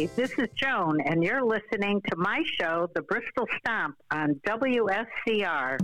Hi, this is Joan, and you're listening to my show, The Bristol Stomp, on WSCR.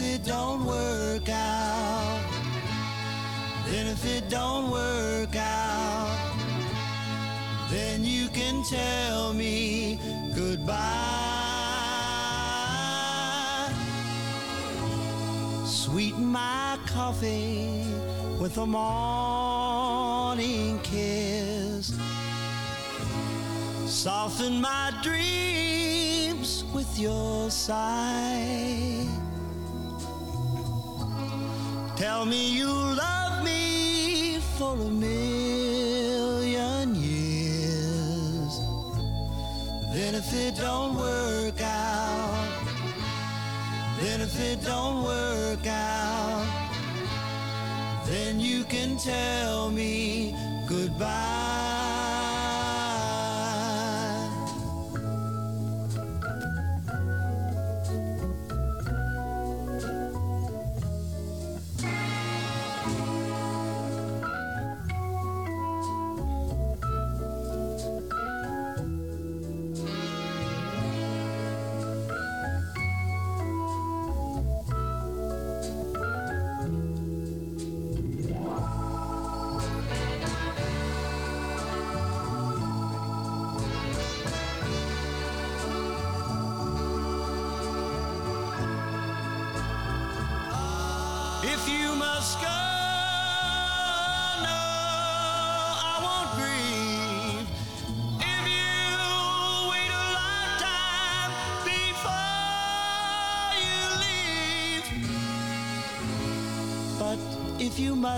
If it don't work out, then if it don't work out, then you can tell me goodbye. Sweeten my coffee with a morning kiss. Soften my dreams with your sigh. Tell me you love me for a million years. Then if it don't work out, then if it don't work out, then you can tell me goodbye.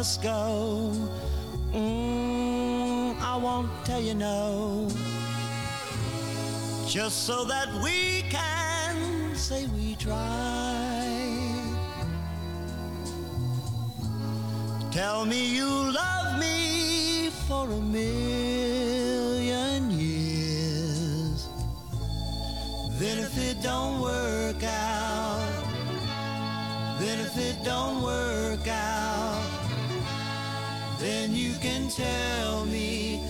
Must go, mm, I won't tell you no. Just so that we can say we tried. Tell me you love me for a million years. Then if it don't work out, then if it don't work out, then you can tell me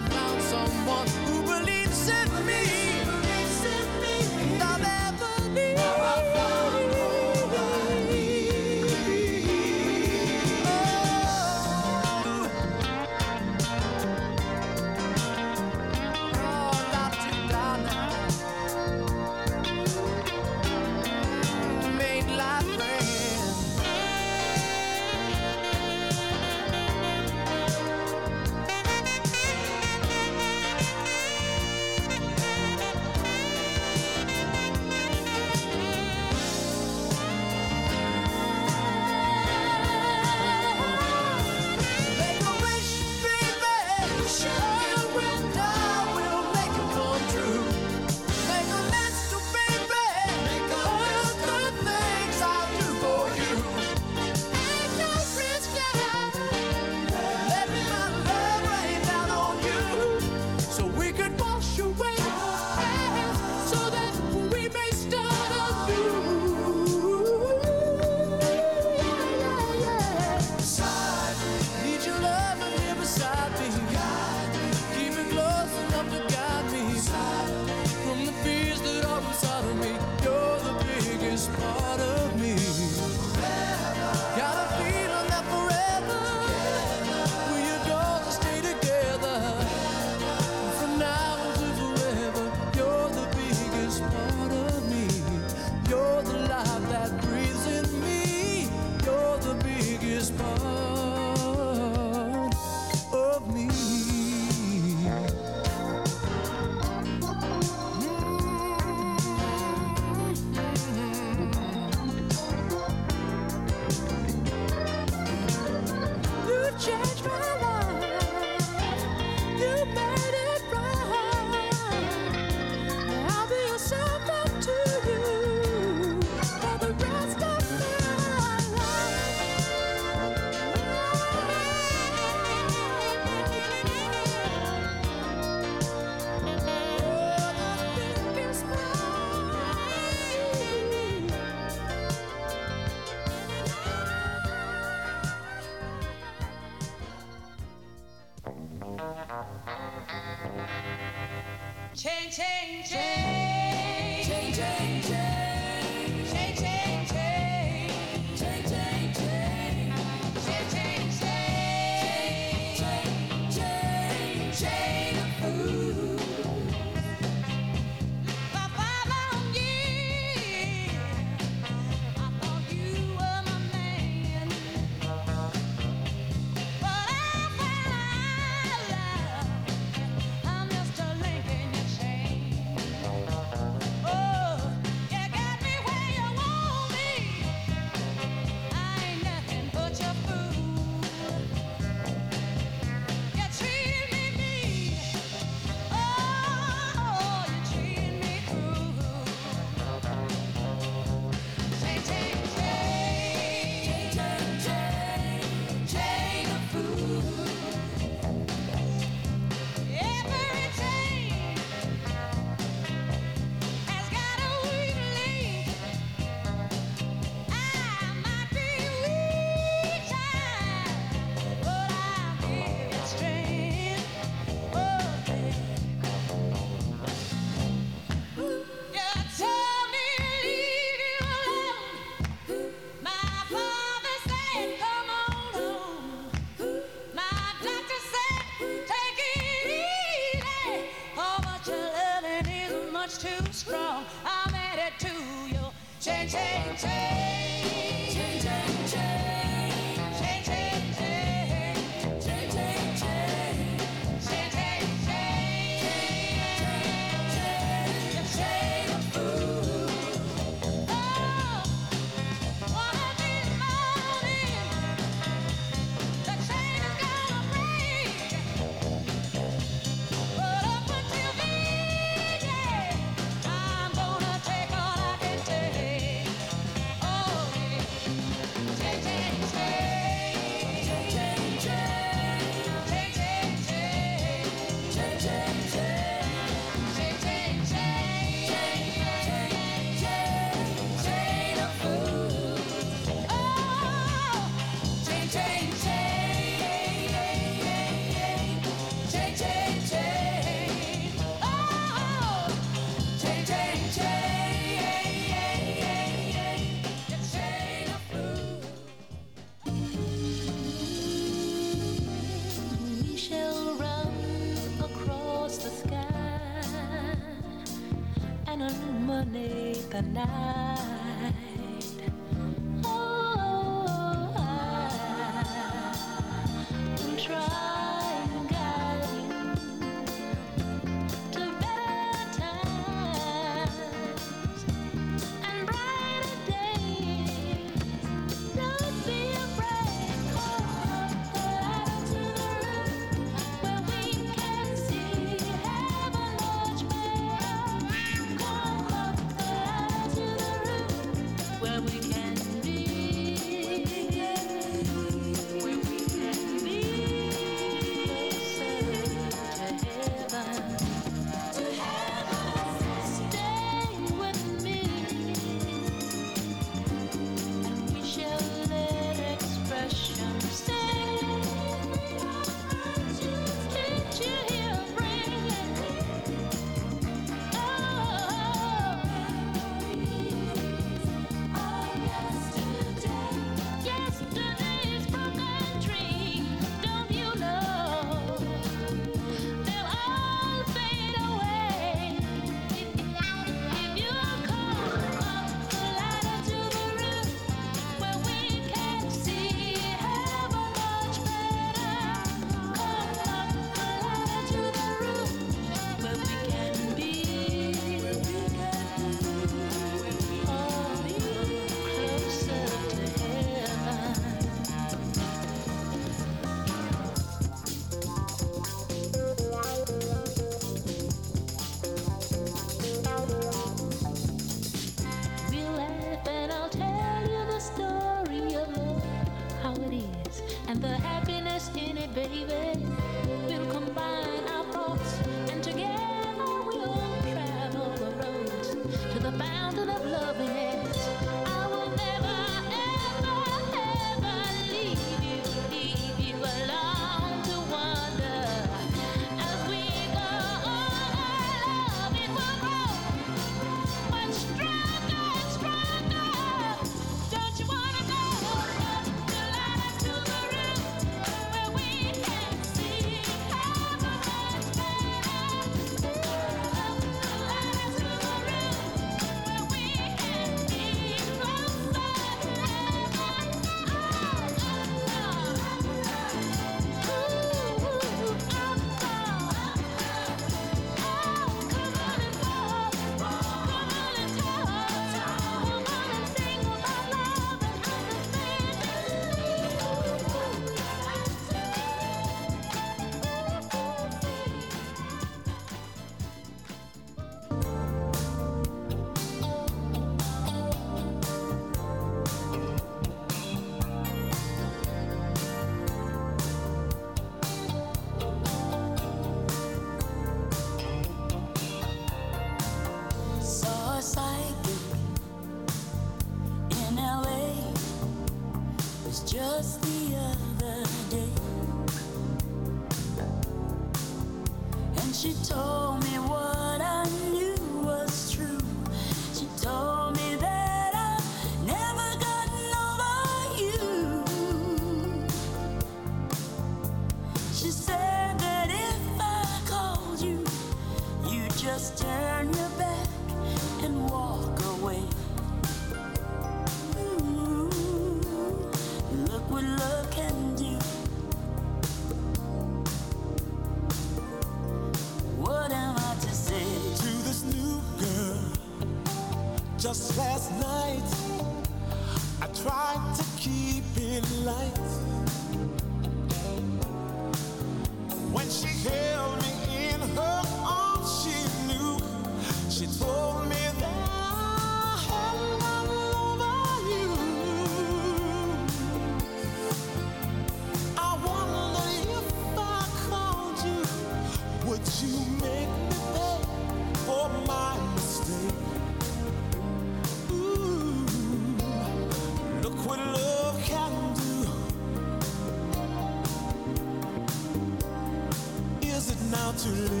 Hi,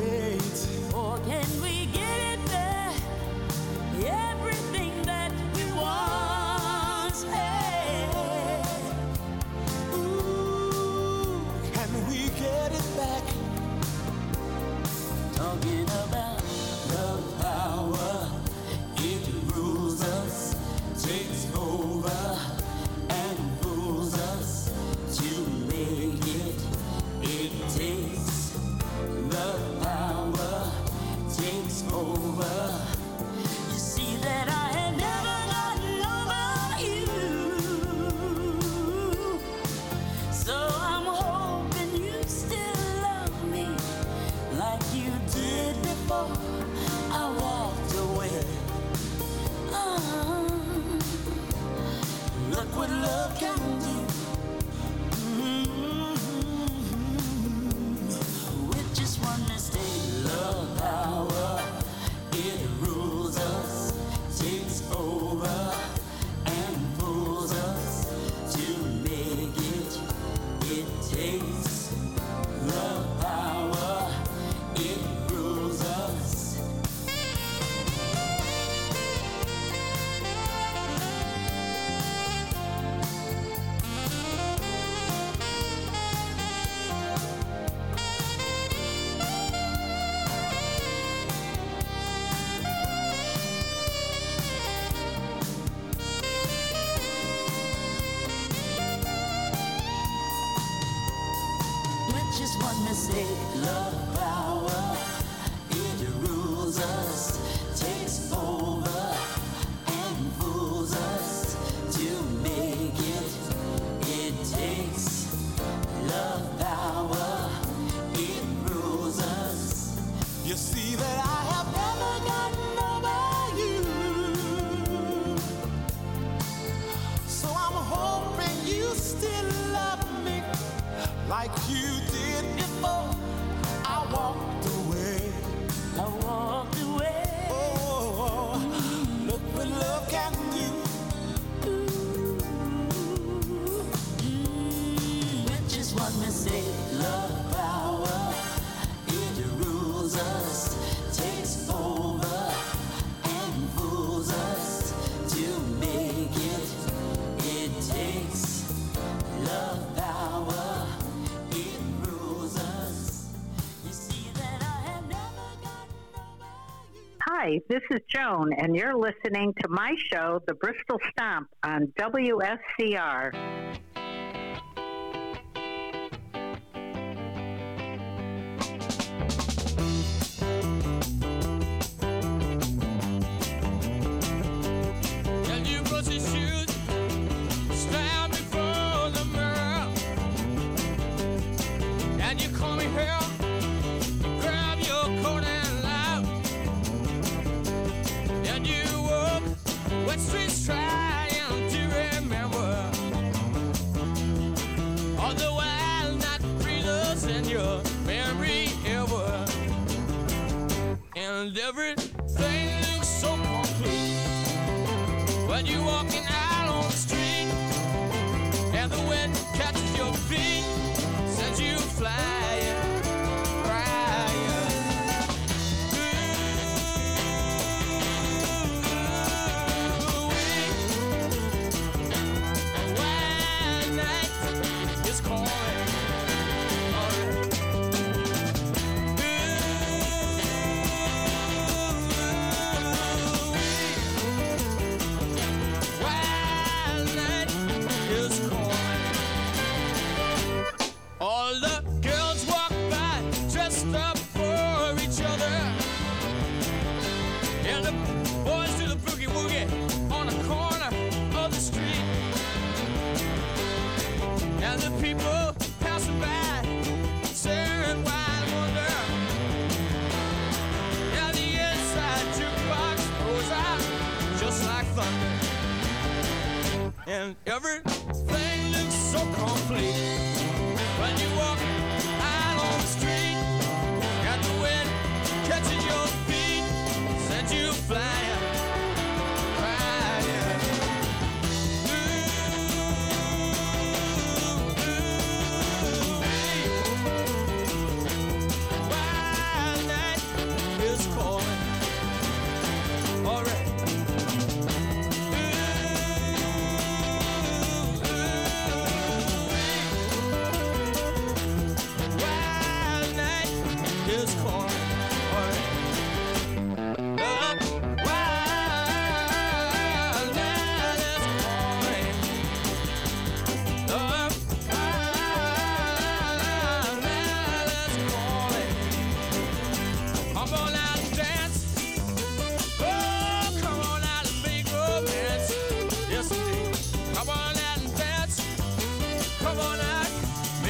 this is Joan, and you're listening to my show, The Bristol Stomp, on WSCR.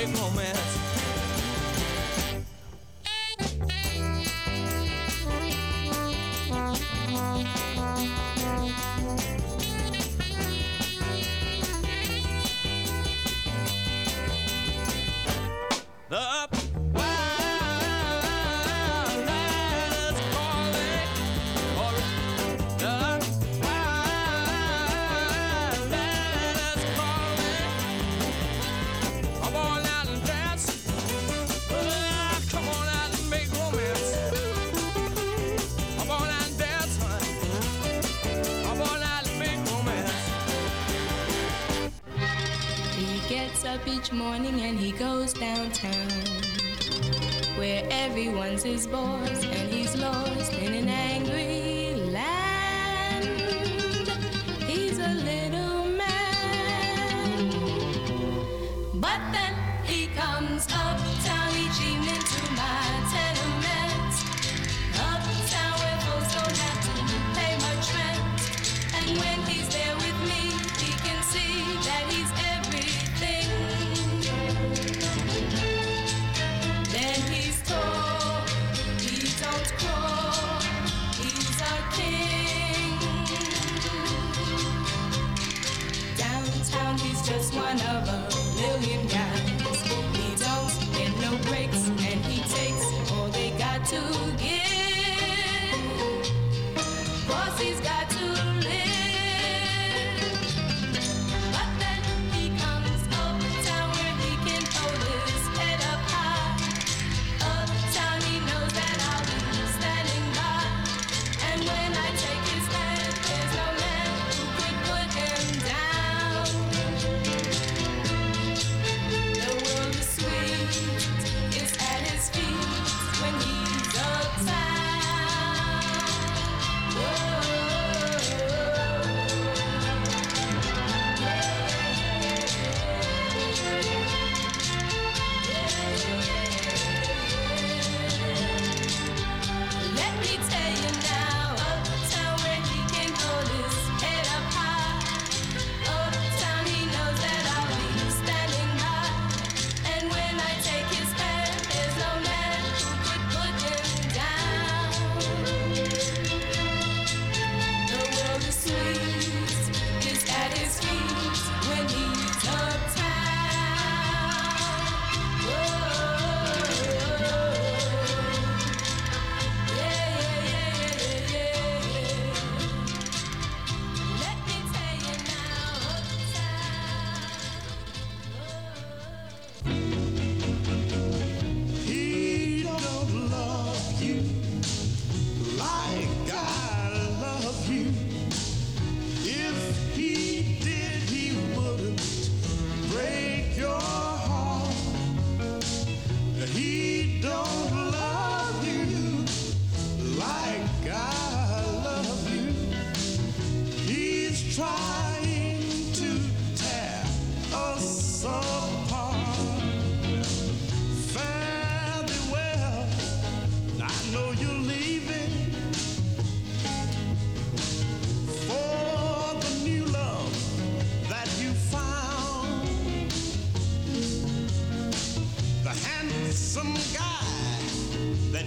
Make romance. Everyone's his boss and he's lost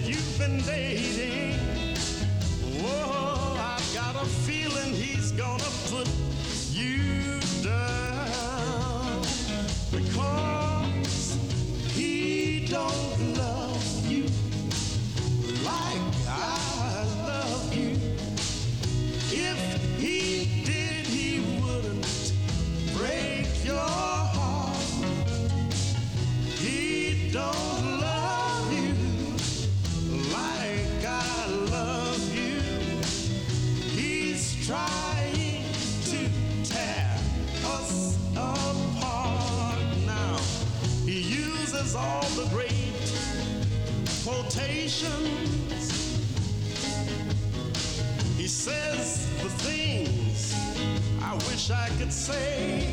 you've been dating. Whoa, I've got a feeling He says the things I wish I could say.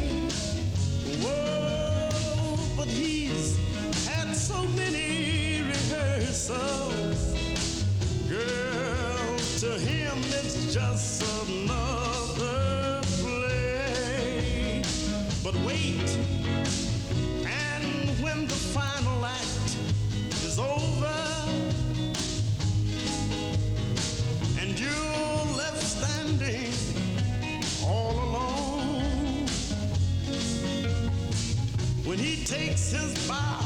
Whoa, but he's had so many rehearsals. Girl, to him it's just another play. But wait. takes his bow.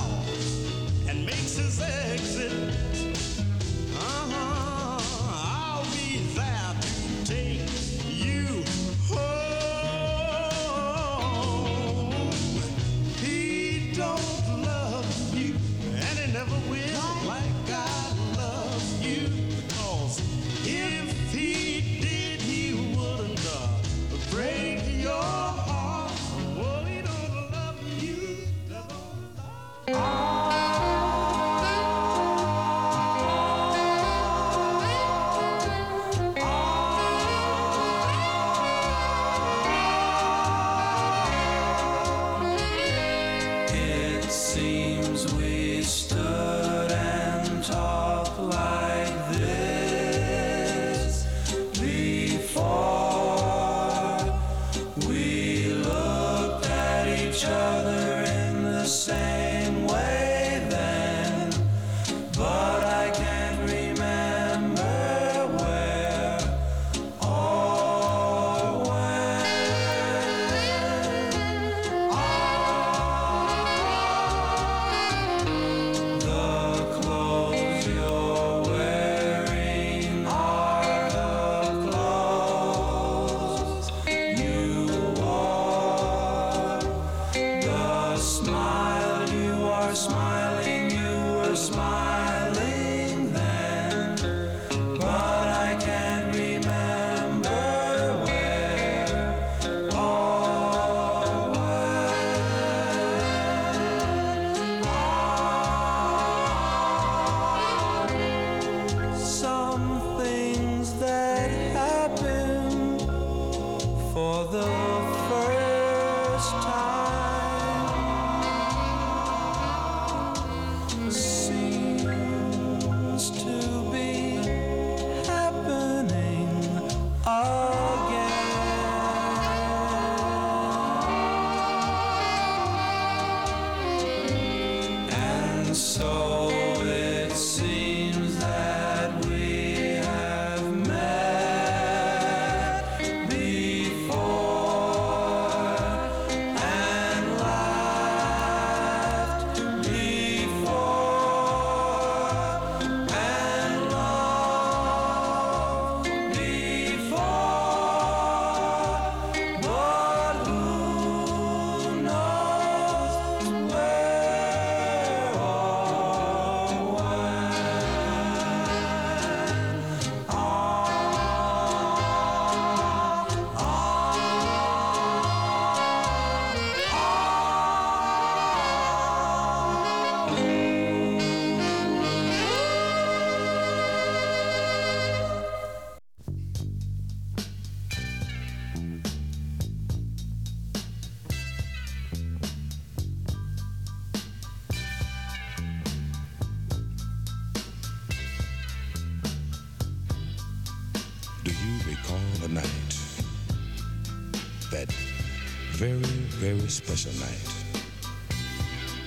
special night.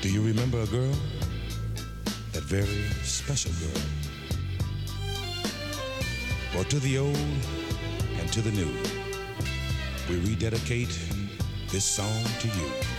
Do you remember a girl? That very special girl. Well, to the old and to the new, we rededicate this song to you.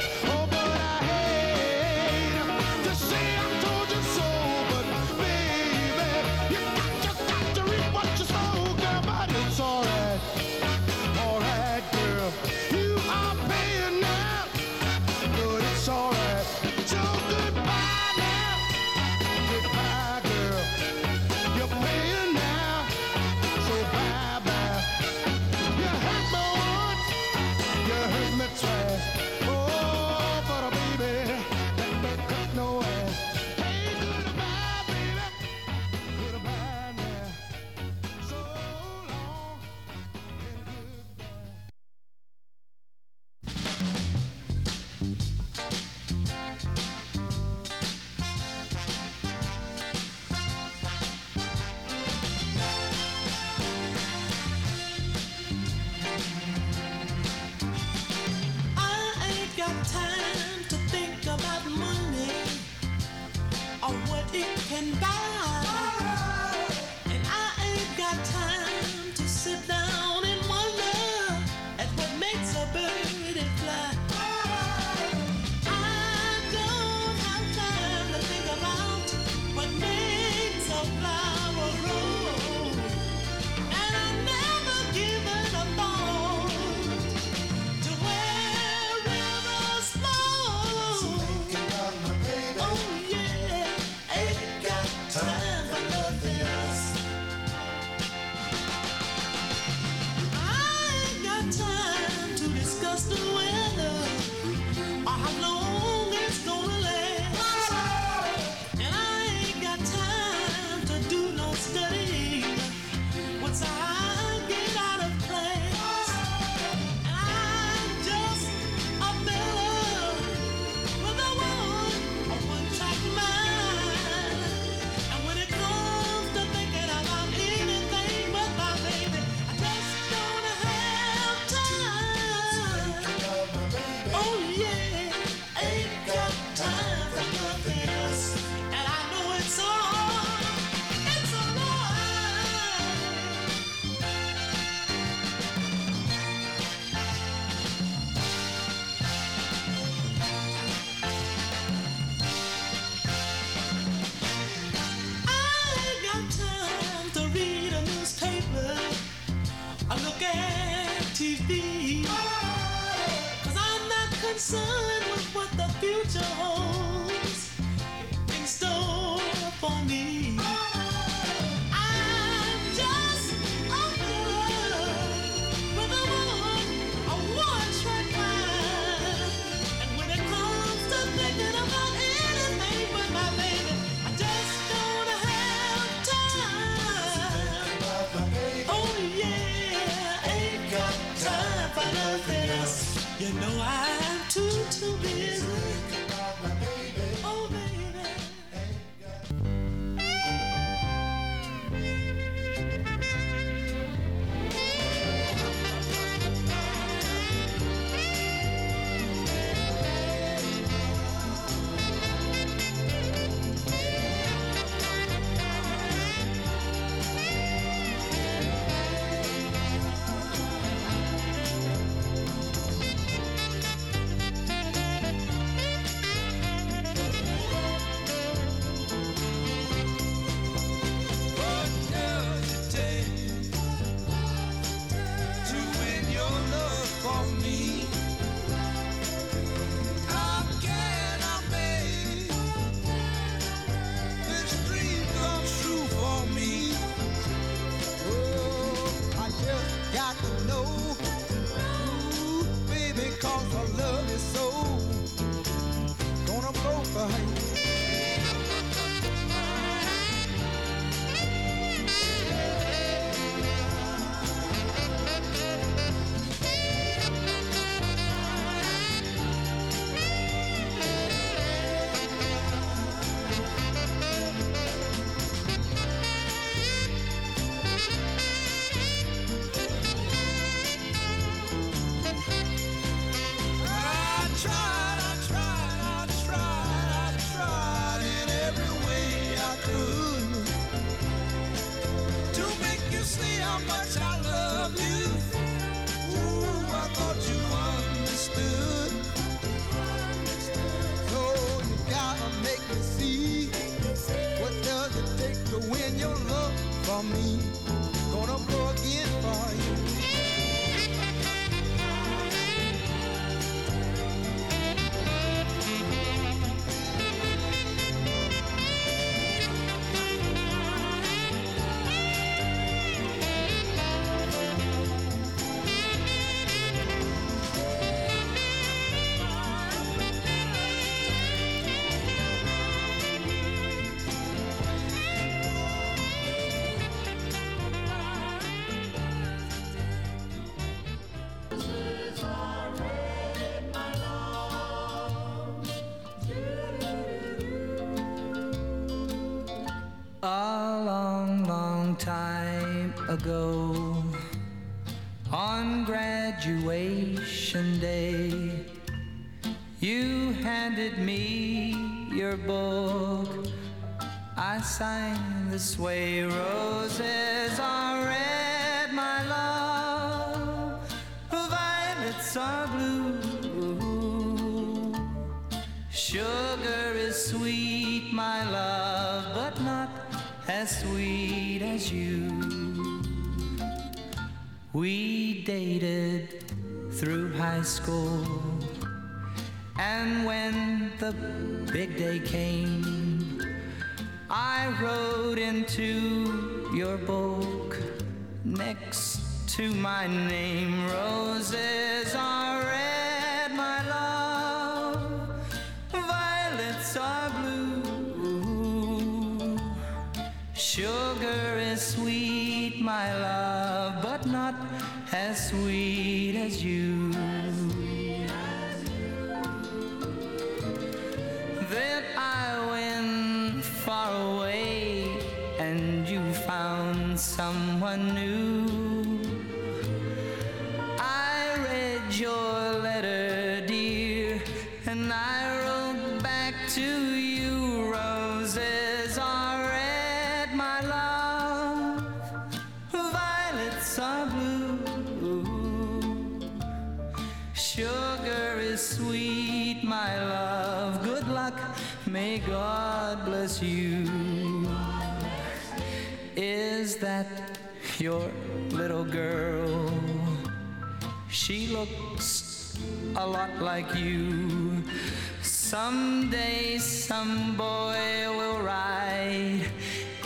Oh. Ago, on graduation day, you handed me your book. I signed this way roses are red, my love, violets are blue. Sugar is sweet, my love, but not as sweet We dated through high school, and when the big day came, I wrote into your book next to my name. Roses sweet as you. She looks a lot like you. Someday some boy will write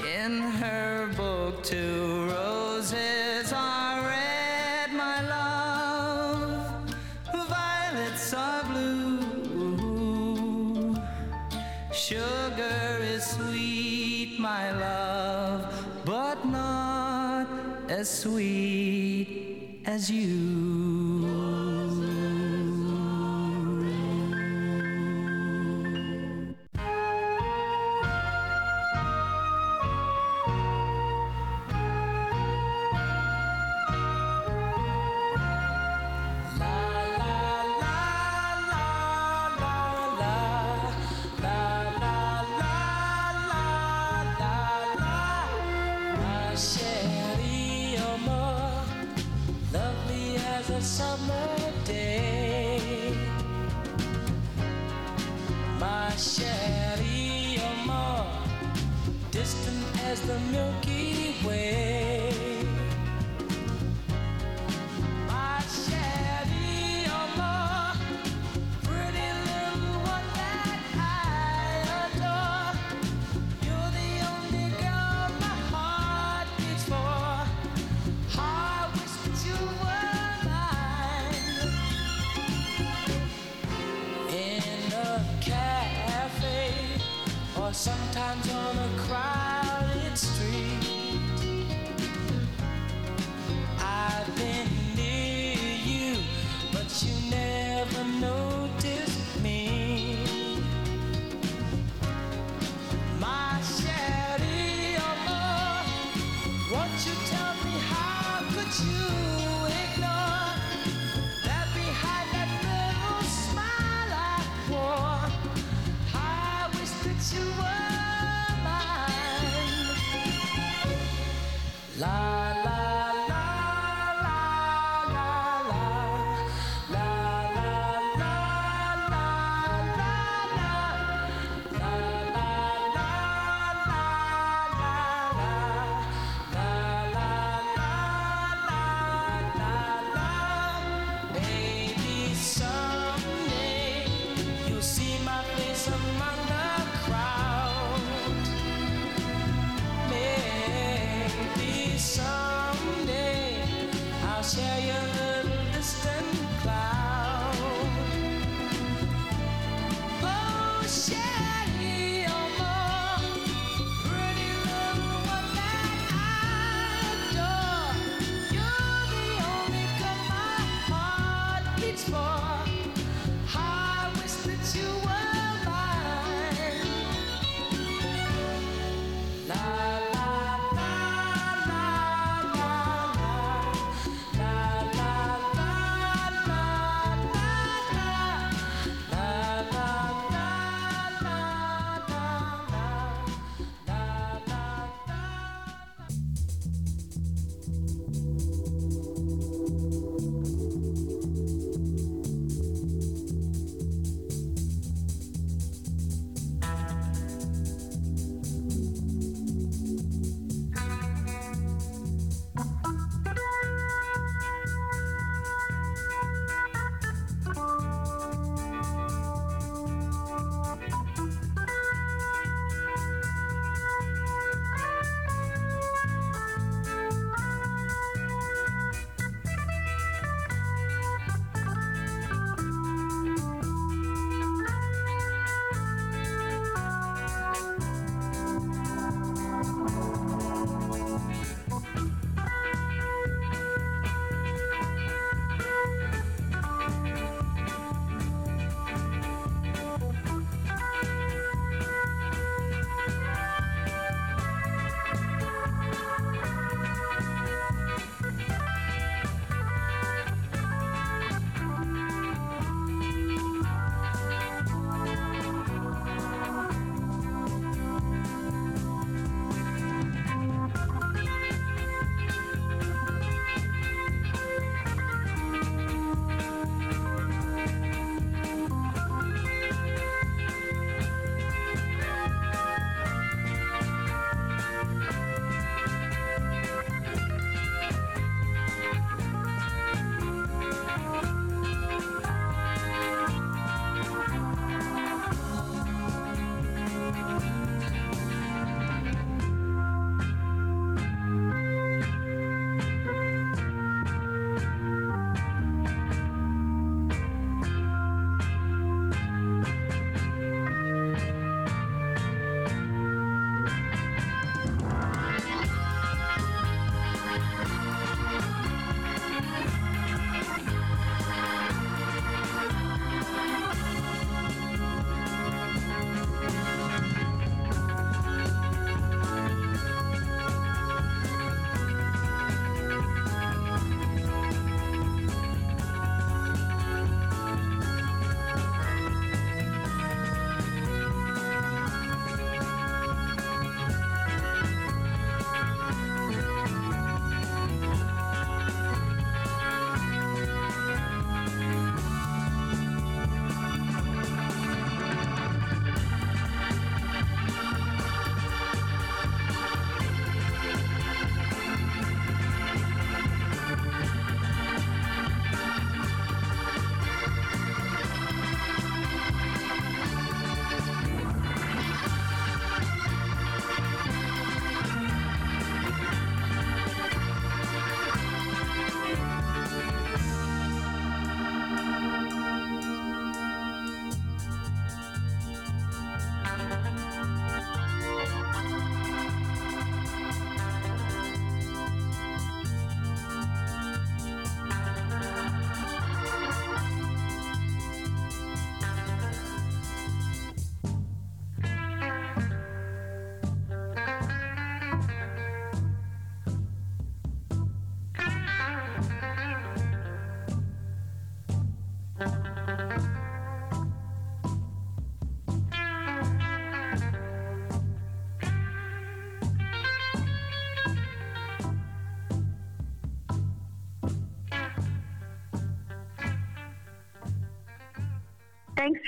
in her book two roses are red, my love. Violets are blue. Sugar is sweet, my love, but not as sweet as you.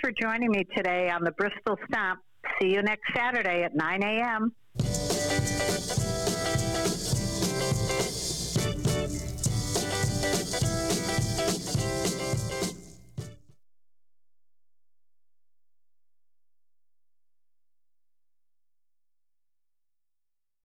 For joining me today on the Bristol Stomp. See you next Saturday at 9 a.m.